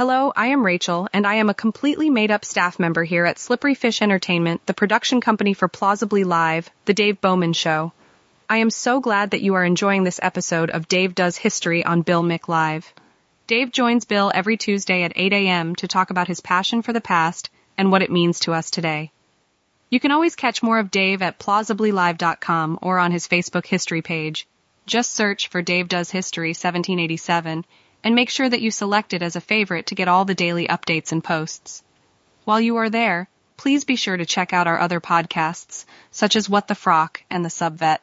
Hello, I am Rachel, and I am a completely made up staff member here at Slippery Fish Entertainment, the production company for Plausibly Live, The Dave Bowman Show. I am so glad that you are enjoying this episode of Dave Does History on Bill Mick Live. Dave joins Bill every Tuesday at 8 a.m. to talk about his passion for the past and what it means to us today. You can always catch more of Dave at plausiblylive.com or on his Facebook history page. Just search for Dave Does History 1787 and make sure that you select it as a favorite to get all the daily updates and posts. While you are there, please be sure to check out our other podcasts, such as What the Frock and The Subvet.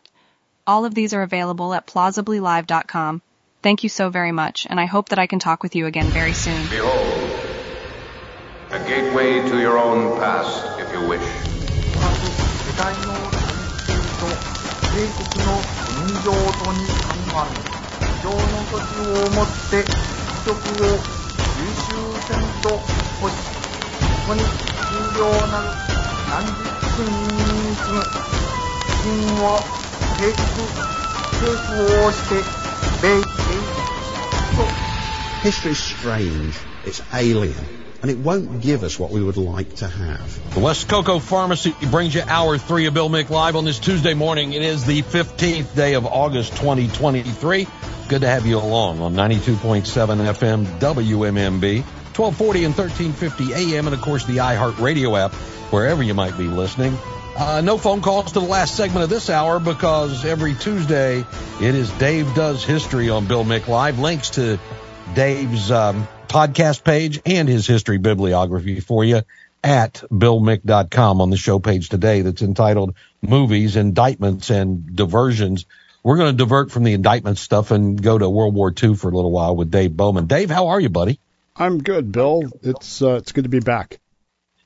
All of these are available at plausiblylive.com. Thank you so very much, and I hope that I can talk with you again very soon. Behold, a gateway to your own past, if you wish. 世代の戦と帝国の運動とに関わる非常の時をもって貴族を優秀戦とほしここに重要なる何十分に次ぐ秦は帝国政府をして米帝と History is strange, it's alien, and it won't give us what we would like to have. The West Cocoa Pharmacy brings you hour three of Bill Mick Live on this Tuesday morning. It is the 15th day of August 2023. Good to have you along on 92.7 FM WMMB, 1240 and 1350 AM, and of course the iHeartRadio app, wherever you might be listening. Uh, no phone calls to the last segment of this hour because every Tuesday it is Dave Does History on Bill Mick Live. Links to Dave's um, podcast page and his history bibliography for you at billmick.com on the show page today that's entitled Movies, Indictments, and Diversions. We're going to divert from the indictment stuff and go to World War II for a little while with Dave Bowman. Dave, how are you, buddy? I'm good, Bill. It's uh, it's good to be back.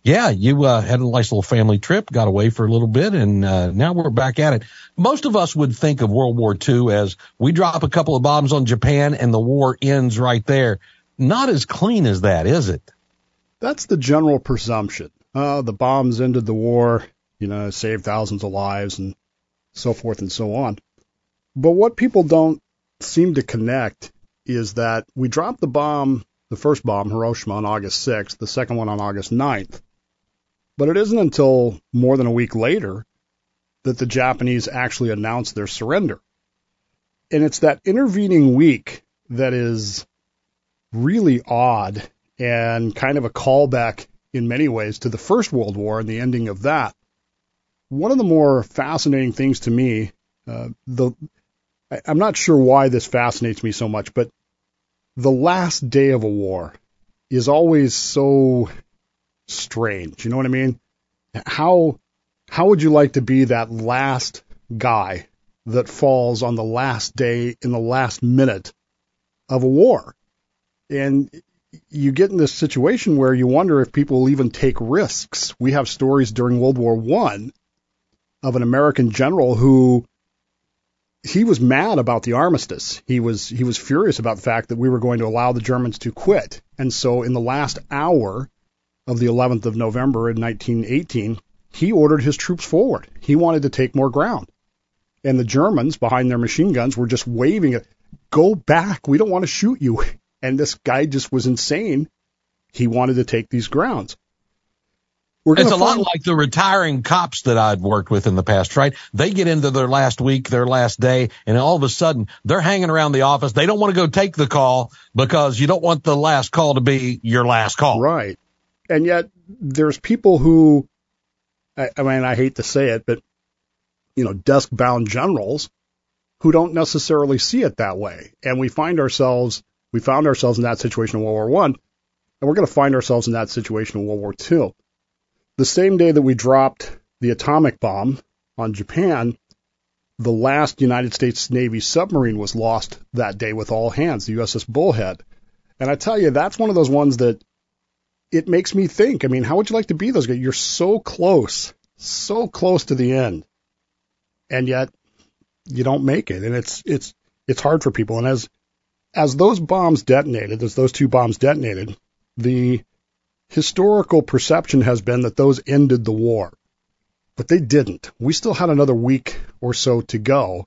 Yeah, you uh, had a nice little family trip, got away for a little bit, and uh, now we're back at it. Most of us would think of World War II as we drop a couple of bombs on Japan and the war ends right there. Not as clean as that, is it? That's the general presumption. Uh, the bombs ended the war, you know, saved thousands of lives and so forth and so on. But what people don't seem to connect is that we dropped the bomb, the first bomb, Hiroshima, on August 6th, the second one on August 9th. But it isn't until more than a week later that the Japanese actually announced their surrender. And it's that intervening week that is really odd and kind of a callback in many ways to the First World War and the ending of that. One of the more fascinating things to me, uh, the I'm not sure why this fascinates me so much, but the last day of a war is always so strange. You know what I mean? How how would you like to be that last guy that falls on the last day in the last minute of a war? And you get in this situation where you wonder if people will even take risks. We have stories during World War One of an American general who he was mad about the armistice. He was he was furious about the fact that we were going to allow the Germans to quit. And so in the last hour of the 11th of November in 1918, he ordered his troops forward. He wanted to take more ground. And the Germans behind their machine guns were just waving it, go back. We don't want to shoot you. And this guy just was insane. He wanted to take these grounds. It's a lot like the retiring cops that I've worked with in the past, right? They get into their last week, their last day, and all of a sudden they're hanging around the office. They don't want to go take the call because you don't want the last call to be your last call. Right. And yet there's people who, I, I mean, I hate to say it, but, you know, desk bound generals who don't necessarily see it that way. And we find ourselves, we found ourselves in that situation in World War One, and we're going to find ourselves in that situation in World War Two. The same day that we dropped the atomic bomb on Japan, the last United States Navy submarine was lost that day with all hands, the USS Bullhead. And I tell you, that's one of those ones that it makes me think. I mean, how would you like to be those guys? You're so close, so close to the end, and yet you don't make it, and it's it's it's hard for people. And as as those bombs detonated, as those two bombs detonated, the historical perception has been that those ended the war, but they didn't. We still had another week or so to go,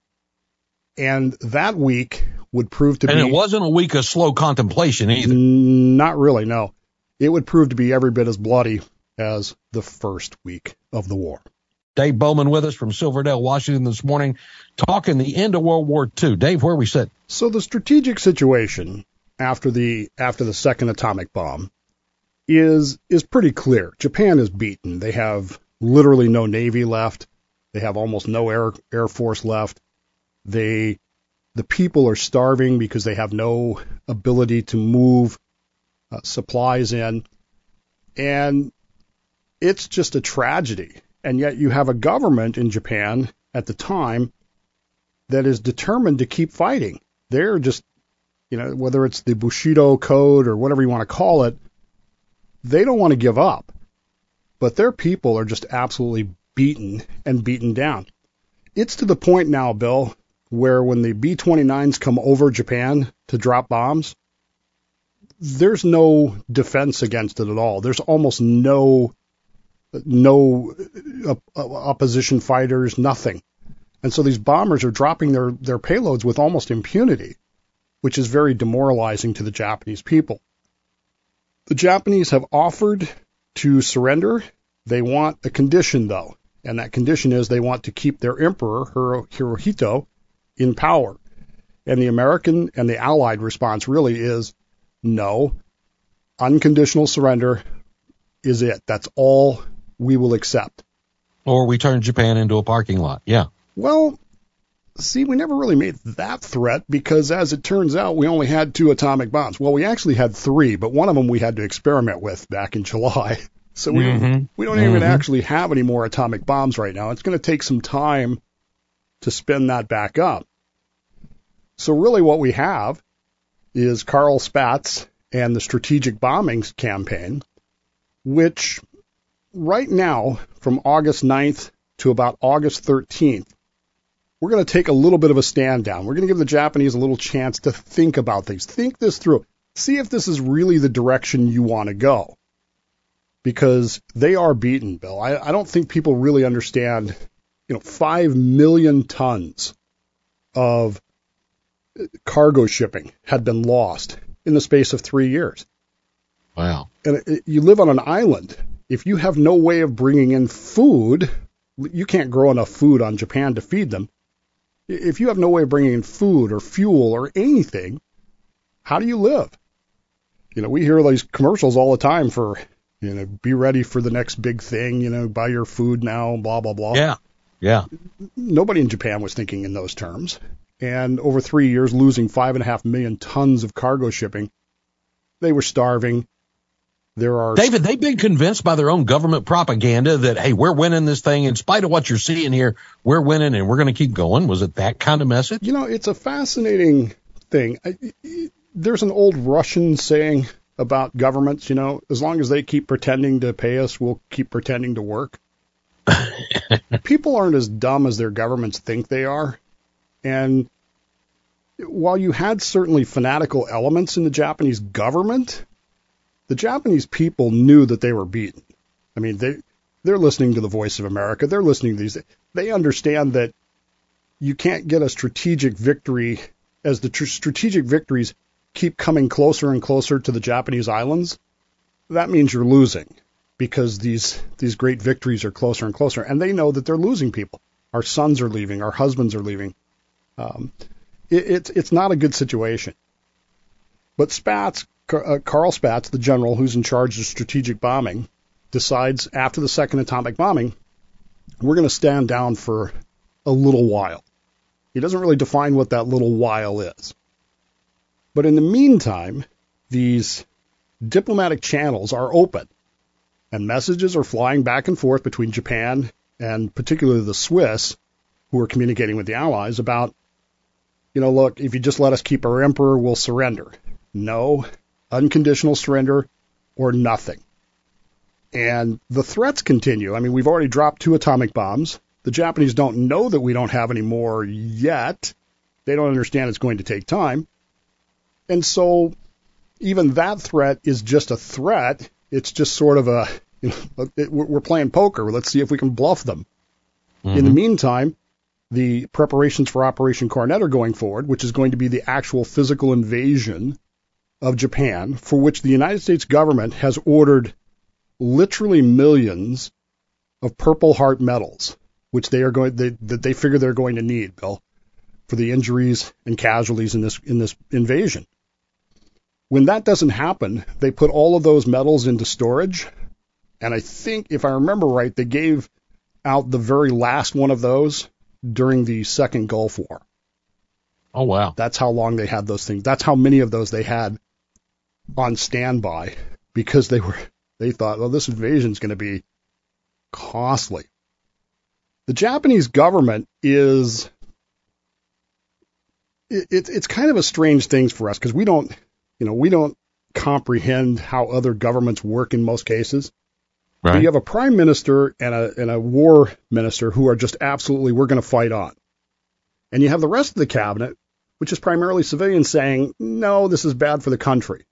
and that week would prove to and be And it wasn't a week of slow contemplation either. not really, no. It would prove to be every bit as bloody as the first week of the war. Dave Bowman with us from Silverdale, Washington this morning, talking the end of World War II. Dave, where we sit? So the strategic situation after the after the second atomic bomb is is pretty clear. Japan is beaten. They have literally no navy left. They have almost no air air force left. They the people are starving because they have no ability to move uh, supplies in, and it's just a tragedy. And yet you have a government in Japan at the time that is determined to keep fighting. They're just, you know, whether it's the Bushido Code or whatever you want to call it, they don't want to give up. But their people are just absolutely beaten and beaten down. It's to the point now, Bill, where when the B 29s come over Japan to drop bombs, there's no defense against it at all. There's almost no no uh, opposition fighters, nothing. And so these bombers are dropping their, their payloads with almost impunity, which is very demoralizing to the Japanese people. The Japanese have offered to surrender. They want a condition, though, and that condition is they want to keep their emperor, Hirohito, in power. And the American and the Allied response really is no. Unconditional surrender is it. That's all we will accept. Or we turn Japan into a parking lot. Yeah. Well, see, we never really made that threat because, as it turns out, we only had two atomic bombs. Well, we actually had three, but one of them we had to experiment with back in July. So we Mhm. we don't Mhm. even actually have any more atomic bombs right now. It's going to take some time to spin that back up. So really, what we have is Carl Spaatz and the strategic bombings campaign, which right now, from August 9th to about August 13th, we're going to take a little bit of a stand down. We're going to give the Japanese a little chance to think about things. Think this through. See if this is really the direction you want to go. Because they are beaten, Bill. I, I don't think people really understand, you know, five million tons of uh, cargo shipping had been lost in the space of three years. Wow. And it, you live on an island. If you have no way of bringing in food, you can't grow enough food on Japan to feed them. If you have no way of bringing in food or fuel or anything, how do you live? You know, we hear these commercials all the time for, you know, be ready for the next big thing, you know, buy your food now, blah, blah, blah. Yeah. Yeah. Nobody in Japan was thinking in those terms. And over three years, losing five and a half million tons of cargo shipping, they were starving. There are David, they've been convinced by their own government propaganda that, hey, we're winning this thing in spite of what you're seeing here. We're winning and we're going to keep going. Was it that kind of message? You know, it's a fascinating thing. There's an old Russian saying about governments, you know, as long as they keep pretending to pay us, we'll keep pretending to work. People aren't as dumb as their governments think they are. And while you had certainly fanatical elements in the Japanese government, the Japanese people knew that they were beaten. I mean, they they're listening to the voice of America. They're listening to these. They understand that you can't get a strategic victory as the tr- strategic victories keep coming closer and closer to the Japanese islands. That means you're losing because these these great victories are closer and closer, and they know that they're losing people. Our sons are leaving. Our husbands are leaving. Um, it, it's it's not a good situation. But Spaatz, Uh, Carl Spaatz, the general who's in charge of strategic bombing, decides after the second atomic bombing, we're going to stand down for a little while. He doesn't really define what that little while is. But in the meantime, these diplomatic channels are open, and messages are flying back and forth between Japan and particularly the Swiss, who are communicating with the Allies about, you know, look, if you just let us keep our emperor, we'll surrender. No, unconditional surrender or nothing. And the threats continue. I mean, we've already dropped two atomic bombs. The Japanese don't know that we don't have any more yet. They don't understand it's going to take time. And so even that threat is just a threat. It's just sort of a, you know, it, we're we're playing poker. Let's see if we can bluff them. In the mm-hmm. meantime, the preparations for Operation Coronet are going forward, which is going to be the actual physical invasion of Japan, for which the United States government has ordered literally millions of Purple Heart medals, which they are going they, that they figure they're going to need, Bill, for the injuries and casualties in this in this invasion. When that doesn't happen, they put all of those medals into storage, and I think if I remember right, they gave out the very last one of those during the second Gulf War. Oh wow. That's how long they had those things. That's how many of those they had on standby because they were they thought, well, this invasion is going to be costly. The Japanese government is it, it, it's kind of a strange thing for us because we don't, you know, we don't comprehend how other governments work in most cases. Right. You have a prime minister and a and a war minister who are just absolutely we're going to fight on, and you have the rest of the cabinet, which is primarily civilians, saying no, this is bad for the country,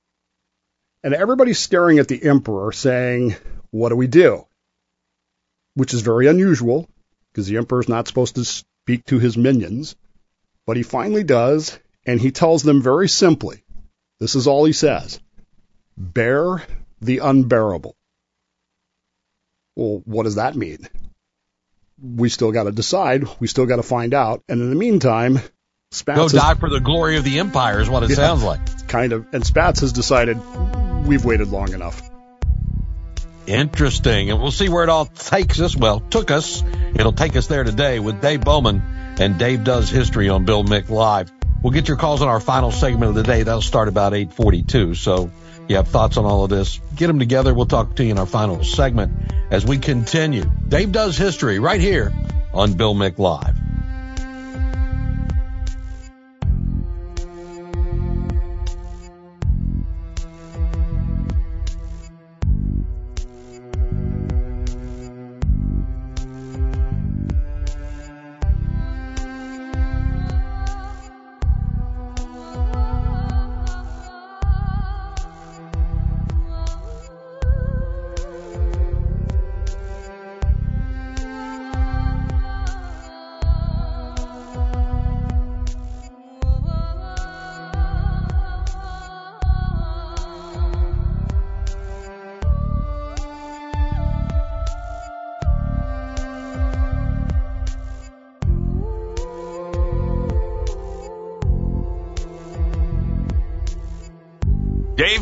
and everybody's staring at the emperor saying, what do we do? Which is very unusual because the emperor's not supposed to speak to his minions, but he finally does, and he tells them very simply, this is all he says: bear the unbearable. Well, what does that mean? We still got to decide. We still got to find out. And in the meantime, Spaatz Go die for the glory of the empire is what it Yeah. sounds like. kind of, and Spaatz has decided we've waited long enough. Interesting. And we'll see where it all takes us. Well, took us. It'll take us there today with Dave Bowman and Dave Does History on Bill Mick Live. We'll get your calls on our final segment of the day. That'll start about 842. So if you have thoughts on all of this, get them together. We'll talk to you in our final segment as we continue. Dave Does History right here on Bill Mick Live.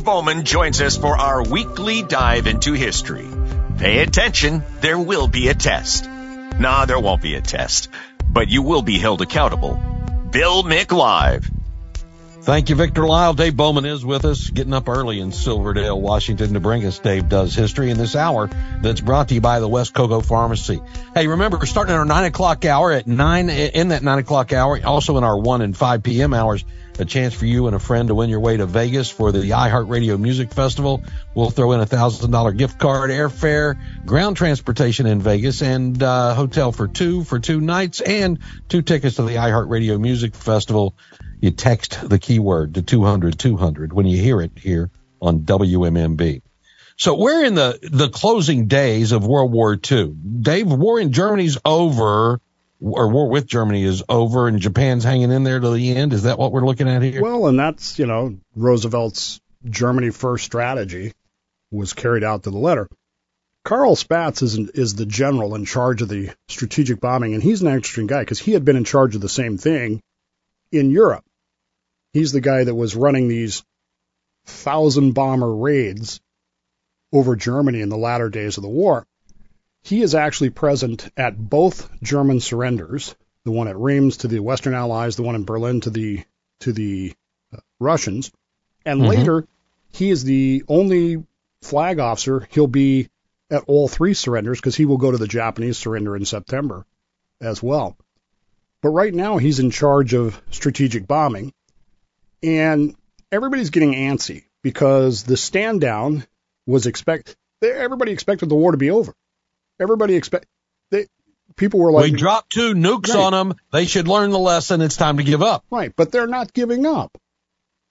Dave Bowman joins us for our weekly dive into history. Pay attention, there will be a test. Nah, there won't be a test, but you will be held accountable. Bill Mick Live. Thank you, Victor Lyle. Dave Bowman is with us, getting up early in Silverdale, Washington to bring us Dave Does History in this hour that's brought to you by the West Cocoa Pharmacy. Hey, remember, we're starting our nine o'clock hour at nine, in that nine o'clock hour, also in our one and five p.m. hours, a chance for you and a friend to win your way to Vegas for the iHeartRadio Music Festival. We'll throw in a thousand dollar gift card, airfare, ground transportation in Vegas, and uh, hotel for two for two nights, and two tickets to the iHeartRadio Music Festival. You text the keyword to 200 200 when you hear it here on WMMB. So we're in the the closing days of World War II. Dave, war in Germany's over, or war with Germany is over, and Japan's hanging in there to the end. Is that what we're looking at here? Well, and that's, you know, Roosevelt's Germany first strategy was carried out to the letter. Carl Spaatz is, is the general in charge of the strategic bombing, and he's an interesting guy because he had been in charge of the same thing in Europe. He's the guy that was running these thousand bomber raids over Germany in the latter days of the war. He is actually present at both German surrenders, the one at Reims to the Western Allies, the one in Berlin to the to the uh, Russians, and Mhm. later he is the only flag officer. He'll be at all three surrenders because he will go to the Japanese surrender in September as well. But right now he's in charge of strategic bombing, and everybody's getting antsy because the stand down was expect. Everybody expected the war to be over. Everybody expect. They, people were like, we dropped two nukes Right. on them. They should learn the lesson. It's time to give up. Right, but they're not giving up.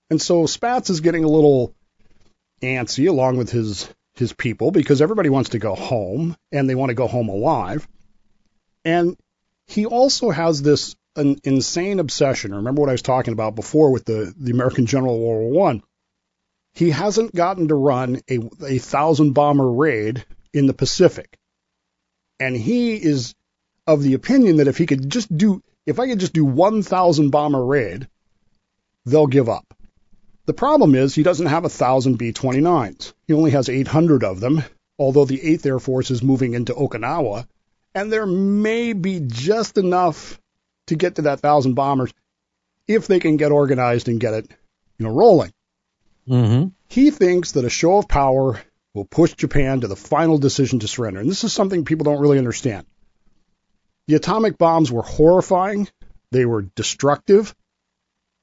And so Spaatz is getting a little antsy along with his his people because everybody wants to go home and they want to go home alive. And he also has this an insane obsession. Remember what I was talking about before with the, the American general of World War One. He hasn't gotten to run a, a thousand bomber raid in the Pacific. And he is of the opinion that if he could just do, if I could just do 1,000 bomber raid, they'll give up. The problem is he doesn't have a thousand B-29s. He only has 800 of them, although the 8th Air Force is moving into Okinawa, and there may be just enough to get to that thousand bombers if they can get organized and get it, you know, rolling. Mm-hmm. He thinks that a show of power will push Japan to the final decision to surrender. And this is something people don't really understand. The atomic bombs were horrifying, they were destructive,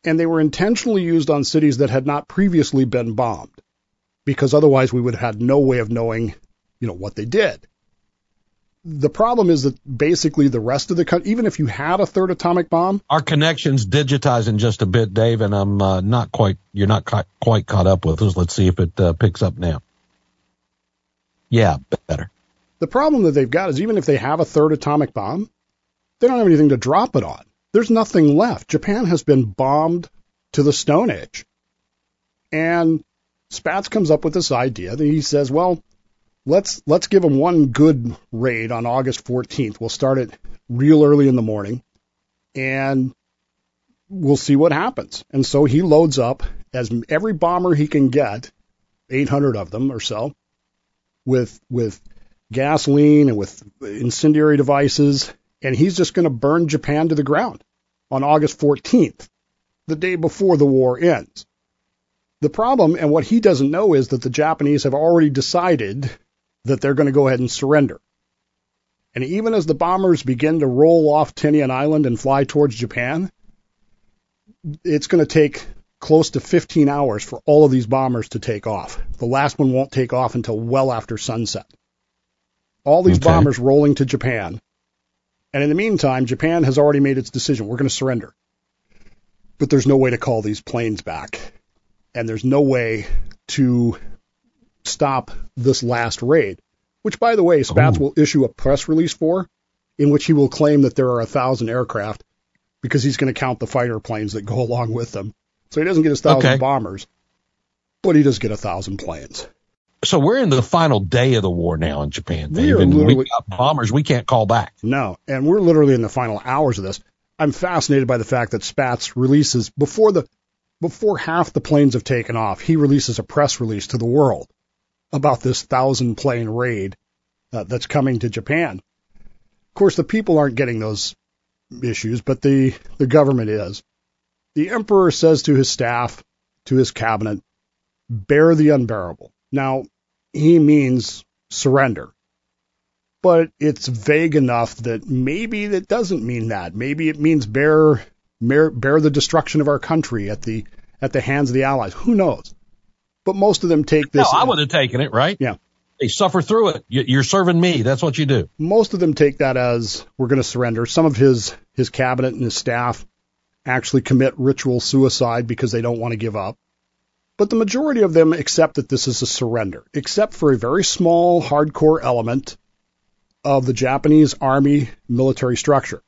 and they were intentionally used on cities that had not previously been bombed, because otherwise we would have had no way of knowing, you know, what they did. The problem is that basically the rest of the country, even if you had a third atomic bomb, Our connection's digitizing just a bit, Dave, and I'm uh, not quite. You're not ca- quite caught up with us. Let's see if it uh, picks up now. Yeah, better. the problem that they've got is even if they have a third atomic bomb, they don't have anything to drop it on. There's nothing left. Japan has been bombed to the Stone Age. And Spaatz comes up with this idea that he says, well, let's let's give them one good raid on August 14th. We'll start it real early in the morning and we'll see what happens. And so he loads up as every bomber he can get, 800 of them or so, with with gasoline and with incendiary devices, and he's just going to burn Japan to the ground on August 14th, the day before the war ends. The problem, and what he doesn't know, is that the Japanese have already decided that they're going to go ahead and surrender. And even as the bombers begin to roll off Tinian Island and fly towards Japan, it's going to take close to 15 hours for all of these bombers to take off. The last one won't take off until well after sunset. All these Okay. bombers rolling to Japan. And in the meantime, Japan has already made its decision. We're going to surrender. But there's no way to call these planes back. And there's no way to stop this last raid, which, by the way, Spaatz Ooh. will issue a press release for, in which he will claim that there are a thousand aircraft because he's going to count the fighter planes that go along with them. So he doesn't get his thousand Okay. bombers, but he does get a thousand planes. So we're in the final day of the war now in Japan, We are literally- we got bombers we can't call back. No, and we're literally in the final hours of this. I'm fascinated by the fact that Spaatz releases before the before half the planes have taken off, he releases a press release to the world about this thousand plane raid uh, that's coming to Japan. Of course, the people aren't getting those issues, but the the government is. The emperor says to his staff, to his cabinet, bear the unbearable. Now, he means surrender but it's vague enough that maybe that doesn't mean that. Maybe it means bear, bear bear the destruction of our country at the at the hands of the Allies. Who knows? But most of them take this. No. I would have taken it, right? Yeah. They suffer through it. You- You're serving me. That's what you do. most of them take that as we're going to surrender. Some of his his cabinet and his staff actually commit ritual suicide because they don't want to give up. But the majority of them accept that this is a surrender, except for a very small hardcore element of the Japanese army military structure.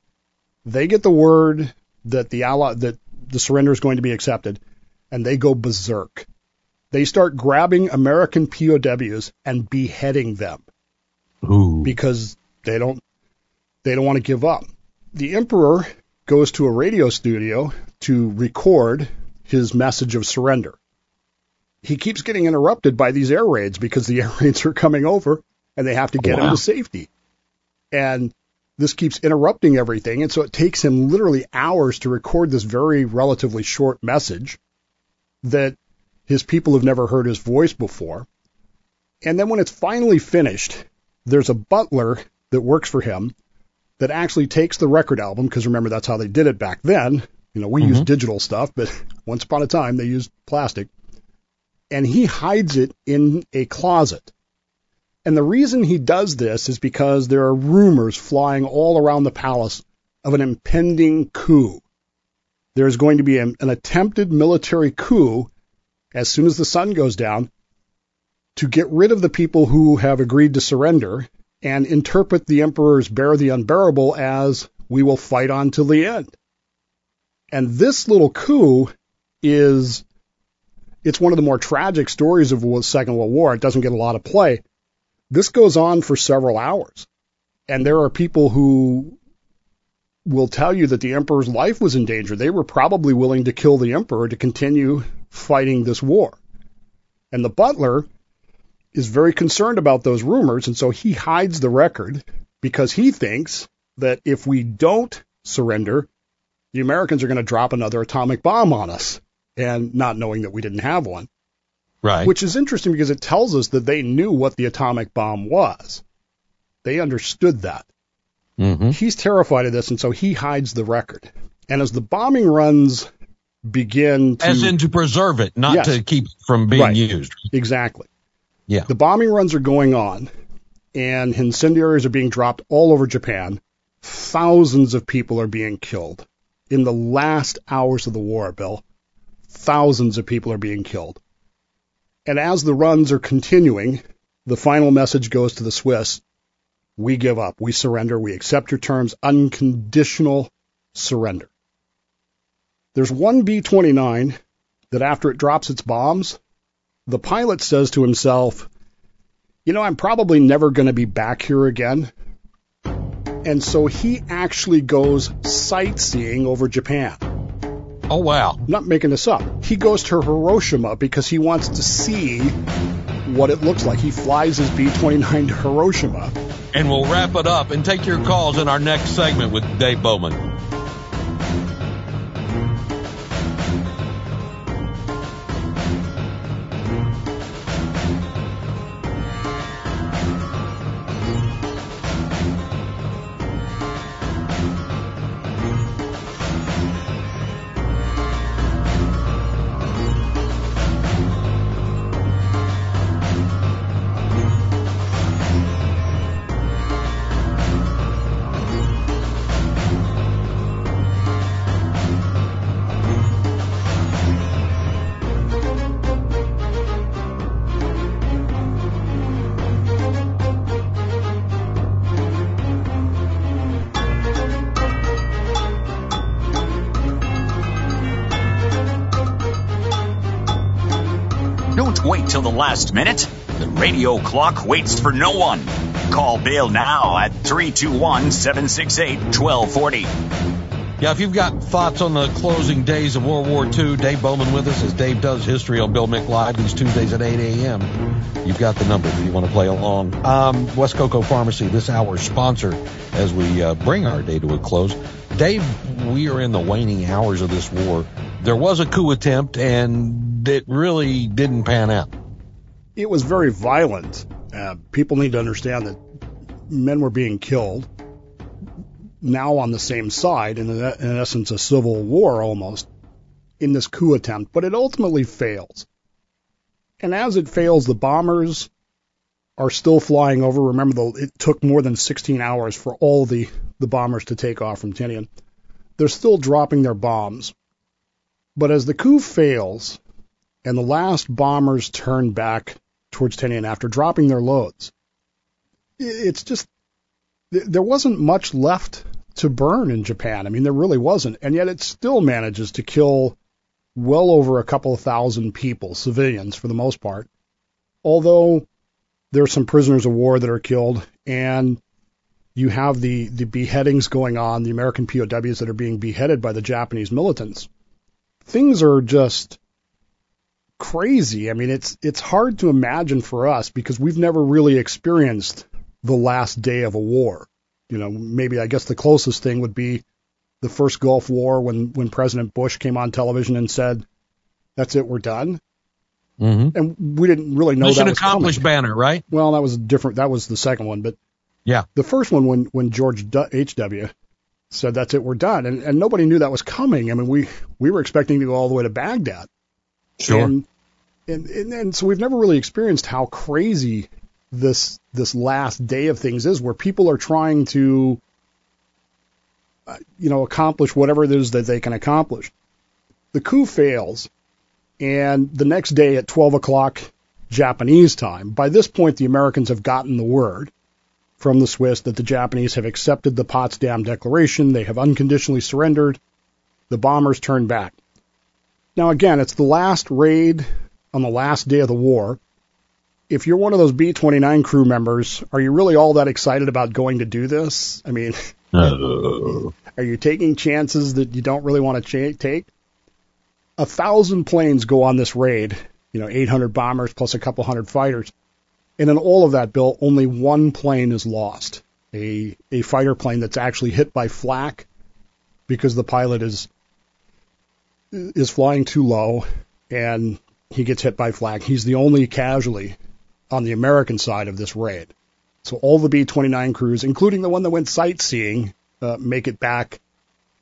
They get the word that the ally that the surrender is going to be accepted, and they go berserk. They start grabbing American POWs and beheading them Ooh. because they don't they don't want to give up. The emperor goes to a radio studio to record his message of surrender. He keeps getting interrupted by these air raids because the air raids are coming over and they have to get oh, him to safety. And this keeps interrupting everything and so it takes him literally hours to record this very relatively short message that his people have never heard his voice before. And then when it's finally finished, there's a butler that works for him that actually takes the record album because remember that's how they did it back then. You know, we use mm-hmm. digital stuff, but once upon a time they used plastic. And he hides it in a closet. And the reason he does this is because there are rumors flying all around the palace of an impending coup. There's going to be an, an attempted military coup as soon as the sun goes down to get rid of the people who have agreed to surrender and interpret the emperor's bear the unbearable as we will fight on till the end. And this little coup is, it's one of the more tragic stories of the Second World War. It doesn't get a lot of play. This goes on for several hours. And there are people who will tell you that the emperor's life was in danger. They were probably willing to kill the emperor to continue fighting this war. And the butler is very concerned about those rumors, and so he hides the record because he thinks that if we don't surrender, the Americans are going to drop another atomic bomb on us, and not knowing that we didn't have one. Right. Which is interesting because it tells us that they knew what the atomic bomb was. They understood that. Mm-hmm. He's terrified of this, and so he hides the record. And as the bombing runs begin to. As in to preserve it, not Yes. to keep from being Right. used. Exactly. Yeah. The bombing runs are going on, and incendiaries are being dropped all over Japan. Thousands of people are being killed. In the last hours of the war, Bill, thousands of people are being killed. And as the runs are continuing, the final message goes to the Swiss we give up, we surrender, we accept your terms, unconditional surrender. There's one B 29 that after it drops its bombs, the pilot says to himself, You know, I'm probably never going to be back here again. And so he actually goes sightseeing over Japan. Oh, wow. I'm not making this up. He goes to Hiroshima because he wants to see what it looks like. He flies his B 29 to Hiroshima. And we'll wrap it up and take your calls in our next segment with Dave Bowman. Till the last minute. The radio clock waits for no one. Call Bill now at 321 768 1240. Yeah, if you've got thoughts on the closing days of World War II, Dave Bowman with us as Dave does history on Bill Live these Tuesdays at 8 a.m. You've got the number if you want to play along. Um, West Cocoa Pharmacy, this hour's sponsor as we uh, bring our day to a close. Dave, we are in the waning hours of this war. There was a coup attempt and it really didn't pan out. It was very violent. Uh, people need to understand that men were being killed. Now on the same side, in, in essence, a civil war almost, in this coup attempt, but it ultimately fails. And as it fails, the bombers are still flying over. Remember, the, it took more than 16 hours for all the, the bombers to take off from Tinian. They're still dropping their bombs. But as the coup fails, and the last bombers turn back towards 10 a.m. after dropping their loads, it's just there wasn't much left to burn in Japan. I mean, there really wasn't, and yet it still manages to kill well over a couple of thousand people, civilians for the most part. Although there are some prisoners of war that are killed, and you have the the beheadings going on, the American POWs that are being beheaded by the Japanese militants. Things are just crazy. I mean, it's it's hard to imagine for us because we've never really experienced the last day of a war. You know, maybe I guess the closest thing would be the first Gulf War when when President Bush came on television and said, "That's it, we're done." Mm-hmm. And we didn't really know Mission that was an accomplished coming. banner, right? Well, that was different. That was the second one, but Yeah. the first one when when George H.W. said, "That's it, we're done," and and nobody knew that was coming. I mean, we we were expecting to go all the way to Baghdad. And, and, and and so we've never really experienced how crazy this this last day of things is, where people are trying to, uh, you know, accomplish whatever it is that they can accomplish. The coup fails, and the next day at 12 o'clock Japanese time, by this point the Americans have gotten the word, from the Swiss that the Japanese have accepted the Potsdam Declaration. They have unconditionally surrendered. The bombers turn back. Now, again, it's the last raid on the last day of the war. If you're one of those B 29 crew members, are you really all that excited about going to do this? I mean, Uh, are you taking chances that you don't really want to cha- take? A thousand planes go on this raid, you know, 800 bombers plus a couple hundred fighters. And in all of that, Bill, only one plane is lost. A, a fighter plane that's actually hit by flak because the pilot is is flying too low and he gets hit by flak. He's the only casualty on the American side of this raid. So all the B-29 crews, including the one that went sightseeing, uh, make it back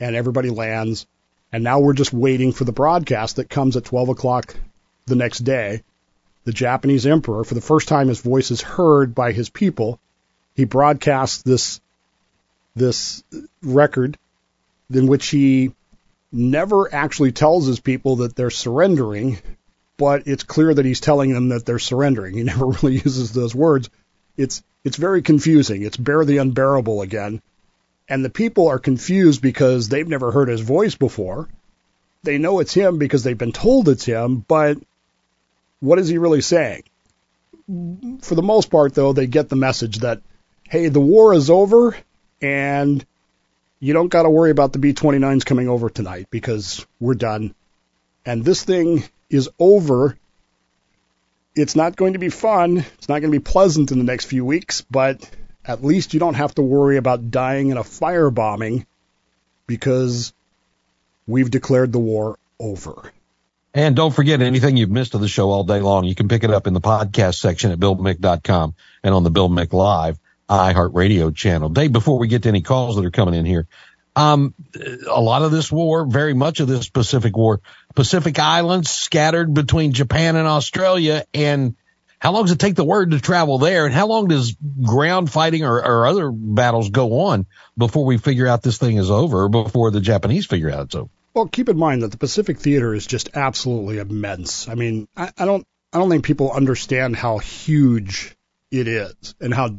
and everybody lands. And now we're just waiting for the broadcast that comes at 12 o'clock the next day. The Japanese emperor, for the first time, his voice is heard by his people. He broadcasts this this record in which he never actually tells his people that they're surrendering, but it's clear that he's telling them that they're surrendering. He never really uses those words. It's it's very confusing. It's bear the unbearable again. And the people are confused because they've never heard his voice before. They know it's him because they've been told it's him, but what is he really saying? For the most part, though, they get the message that, hey, the war is over and you don't got to worry about the B 29s coming over tonight because we're done. And this thing is over. It's not going to be fun. It's not going to be pleasant in the next few weeks, but at least you don't have to worry about dying in a firebombing because we've declared the war over. And don't forget anything you've missed of the show all day long. You can pick it up in the podcast section at BillMick.com and on the Bill Mick Live iHeartRadio channel. Dave, before we get to any calls that are coming in here, um, a lot of this war, very much of this Pacific war, Pacific Islands scattered between Japan and Australia. And how long does it take the word to travel there? And how long does ground fighting or, or other battles go on before we figure out this thing is over, before the Japanese figure out it's over? Well, keep in mind that the Pacific Theater is just absolutely immense. I mean, I, I don't, I don't think people understand how huge it is and how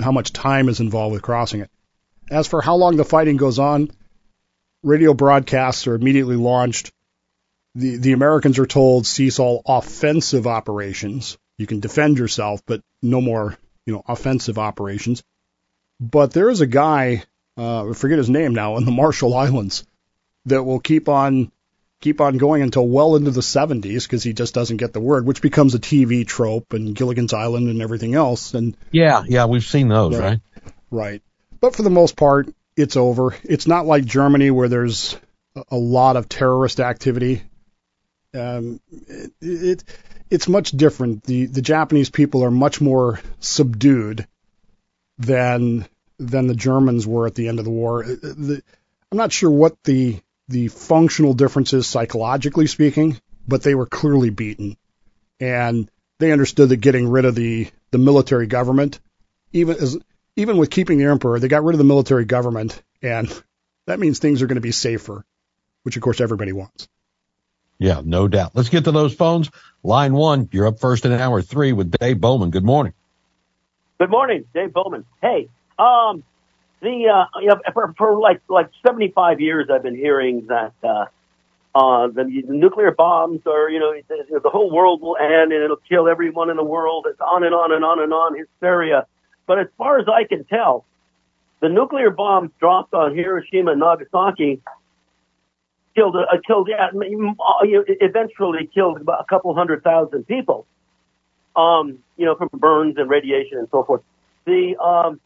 how much time is involved with crossing it. As for how long the fighting goes on, radio broadcasts are immediately launched. The the Americans are told cease all offensive operations. You can defend yourself, but no more, you know, offensive operations. But there is a guy, uh, I forget his name now, in the Marshall Islands that will keep on keep on going until well into the 70s because he just doesn't get the word, which becomes a TV trope and Gilligan's Island and everything else. And Yeah, yeah, we've seen those, Yeah. right? right, but for the most part, it's over. It's not like Germany where there's a- lot of terrorist activity. Um, it, it it's much different. The the Japanese people are much more subdued than than the Germans were at the end of the war. Uh, The, I'm not sure what the the functional differences psychologically speaking, but they were clearly beaten, and they understood that getting rid of the the military government, even as even with keeping the emperor, they got rid of the military government, and that means things are going to be safer, which of course everybody wants. Yeah, no doubt. Let's get to those phones. Line one, you're up first in hour three with Dave Bowman. Good morning. Good morning, Dave Bowman. Hey, um, the uh, you know, for, for like like seventy five years, I've been hearing that uh, uh, the nuclear bombs are you know the, whole world will end and it'll kill everyone in the world. It's on and on and on and on hysteria. But as far as I can tell, the nuclear bombs dropped on Hiroshima and Nagasaki killed uh, killed yeah, uh, eventually killed about a couple hundred thousand people. Um, you know, from burns and radiation and so forth. The um,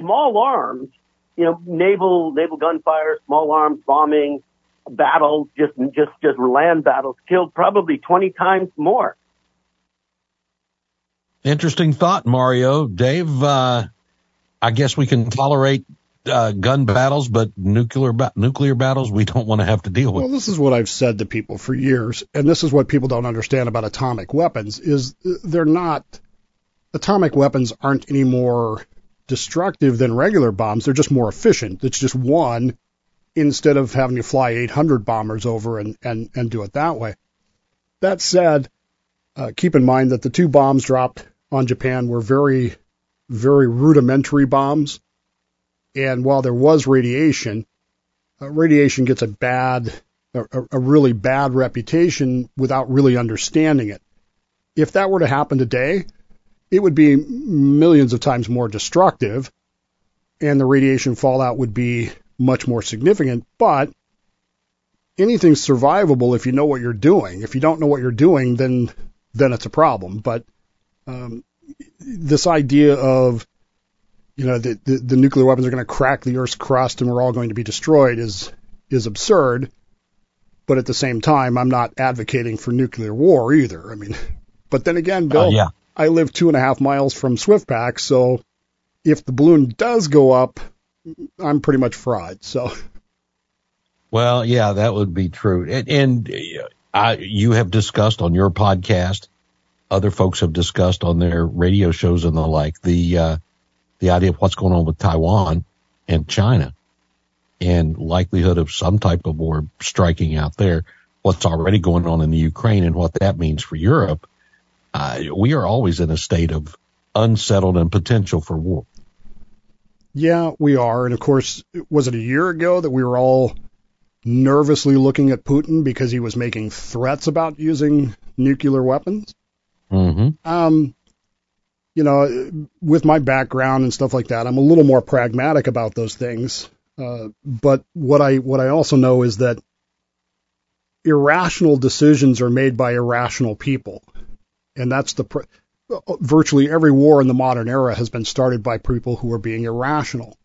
small arms, you know, naval naval gunfire, small arms bombing, battles, just just just land battles killed probably twenty times more. Interesting thought, Mario. Dave, uh, I guess we can tolerate uh, gun battles, but nuclear ba- nuclear battles we don't want to have to deal with. Well, this is what I've said to people for years, and this is what people don't understand about atomic weapons is they're not atomic weapons aren't any more destructive than regular bombs. They're just more efficient. It's just one instead of having to fly 800 bombers over and and and do it that way. That said, uh, keep in mind that the two bombs dropped on Japan were very very rudimentary bombs. And while there was radiation, uh, radiation gets a bad, a, a really bad reputation without really understanding it. If that were to happen today, it would be millions of times more destructive and the radiation fallout would be much more significant. But anything's survivable if you know what you're doing. If you don't know what you're doing, then then it's a problem. But um, this idea of you know the, the, the nuclear weapons are going to crack the Earth's crust and we're all going to be destroyed is is absurd. But at the same time, I'm not advocating for nuclear war either. I mean, but then again, Bill, Uh, yeah. I live two and a half miles from Swiftpack, so if the balloon does go up, I'm pretty much fried. So Well, yeah, that would be true. And, and uh, I, you have discussed on your podcast, other folks have discussed on their radio shows and the like, the, uh, the idea of what's going on with Taiwan and China and likelihood of some type of war striking out there, what's already going on in the Ukraine and what that means for Europe. Uh, we are always in a state of unsettled and potential for war. yeah, we are. And of course, was it a year ago that we were all nervously looking at Putin because he was making threats about using nuclear weapons? Mm-hmm. Um, you know, with my background and stuff like that, I'm a little more pragmatic about those things. Uh, but what I what I also know is that irrational decisions are made by irrational people, and that's the pr- virtually every war in the modern era has been started by people who are being irrational,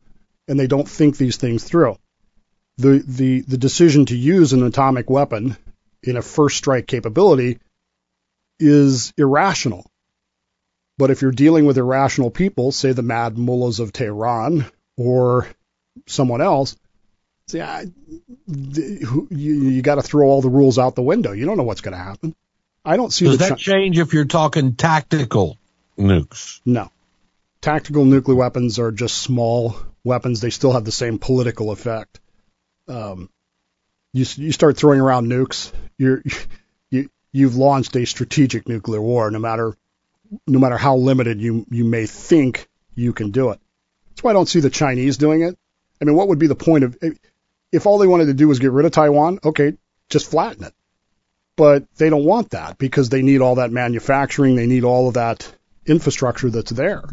and they don't think these things through. The the the decision to use an atomic weapon in a first strike capability is irrational. But if you're dealing with irrational people, say the mad mullahs of Tehran or someone else, say, I, you, you got to throw all the rules out the window. You don't know what's going to happen. I don't see Does that change if you're talking tactical nukes? no. Tactical nuclear weapons are just small weapons. They still have the same political effect. Um, you you start throwing around nukes, you're you you've launched a strategic nuclear war. No matter no matter how limited you you may think you can do it. That's why I don't see the Chinese doing it. I mean, what would be the point of if all they wanted to do was get rid of Taiwan? Okay, just flatten it. But they don't want that because they need all that manufacturing, they need all of that infrastructure that's there.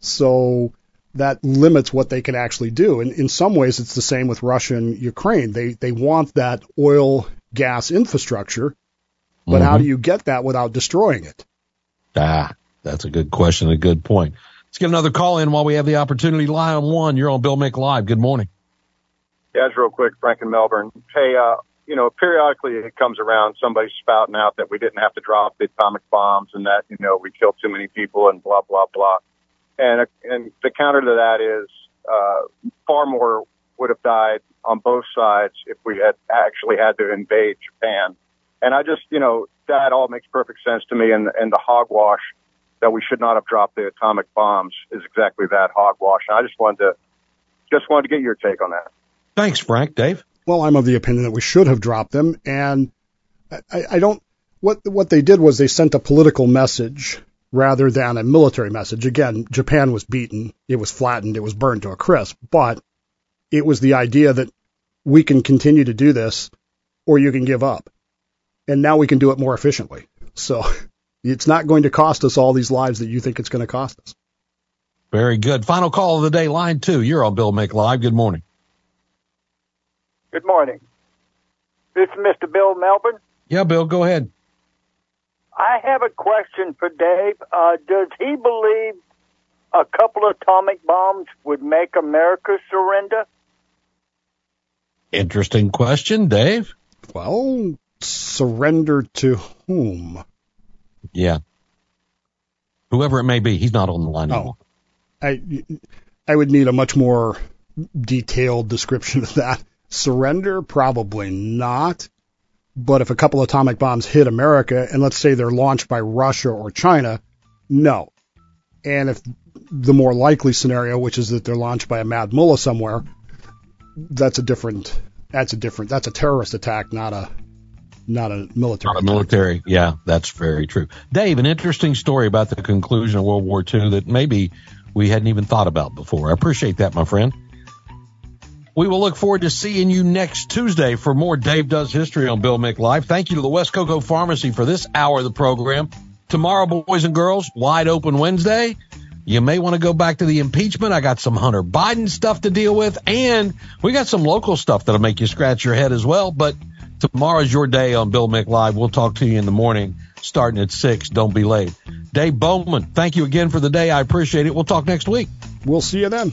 So that limits what they can actually do. And in some ways, it's the same with Russia and Ukraine. They they want that oil gas infrastructure, but how do you get that without destroying it? Ah, that's a good question, a good point. Let's get another call in while we have the opportunity. Line on one, you're on Bill Mick Live. Good morning. Yeah, it's real quick, Frank in Melbourne. Hey, uh, you know, periodically it comes around, somebody's spouting out that we didn't have to drop the atomic bombs and that, you know, we killed too many people and blah, blah, blah. And, and the counter to that is, uh, far more would have died on both sides if we had actually had to invade Japan. And I just, you know, that all makes perfect sense to me. And, and the hogwash that we should not have dropped the atomic bombs is exactly that hogwash. And I just wanted to, just wanted to get your take on that. Thanks, Frank. Dave? Well, I'm of the opinion that we should have dropped them, and I, I don't. What what they did was they sent a political message rather than a military message. Again, Japan was beaten, it was flattened, it was burned to a crisp, but it was the idea that we can continue to do this, or you can give up, and now we can do it more efficiently. So it's not going to cost us all these lives that you think it's going to cost us. Very good. Final call of the day, line two. You're on Bill Mick Live. Good morning. Good morning. This is Mr. Bill Melbourne. Yeah, Bill, go ahead. I have a question for Dave. Uh, does he believe a couple of atomic bombs would make America surrender? Interesting question, Dave. Well, surrender to whom? Yeah. Whoever it may be, he's not on the line anymore. I I would need a much more detailed description of that. Surrender, probably not. But if a couple atomic bombs hit America, and let's say they're launched by Russia or China, no. And if the more likely scenario, which is that they're launched by a mad mullah somewhere, that's a different. That's a different. That's a terrorist attack, not a not a military. Not a military. Yeah, that's very true. Dave, an interesting story about the conclusion of World War II that maybe we hadn't even thought about before. I appreciate that, my friend. We will look forward to seeing you next Tuesday for more Dave Does History on Bill Mick Live. Thank you to the West Cocoa Pharmacy for this hour of the program. Tomorrow, boys and girls, wide open Wednesday. You may want to go back to the impeachment. I got some Hunter Biden stuff to deal with, and we got some local stuff that'll make you scratch your head as well. But tomorrow's your day on Bill Mick Live. We'll talk to you in the morning starting at 6. Don't be late. Dave Bowman, thank you again for the day. I appreciate it. We'll talk next week. We'll see you then.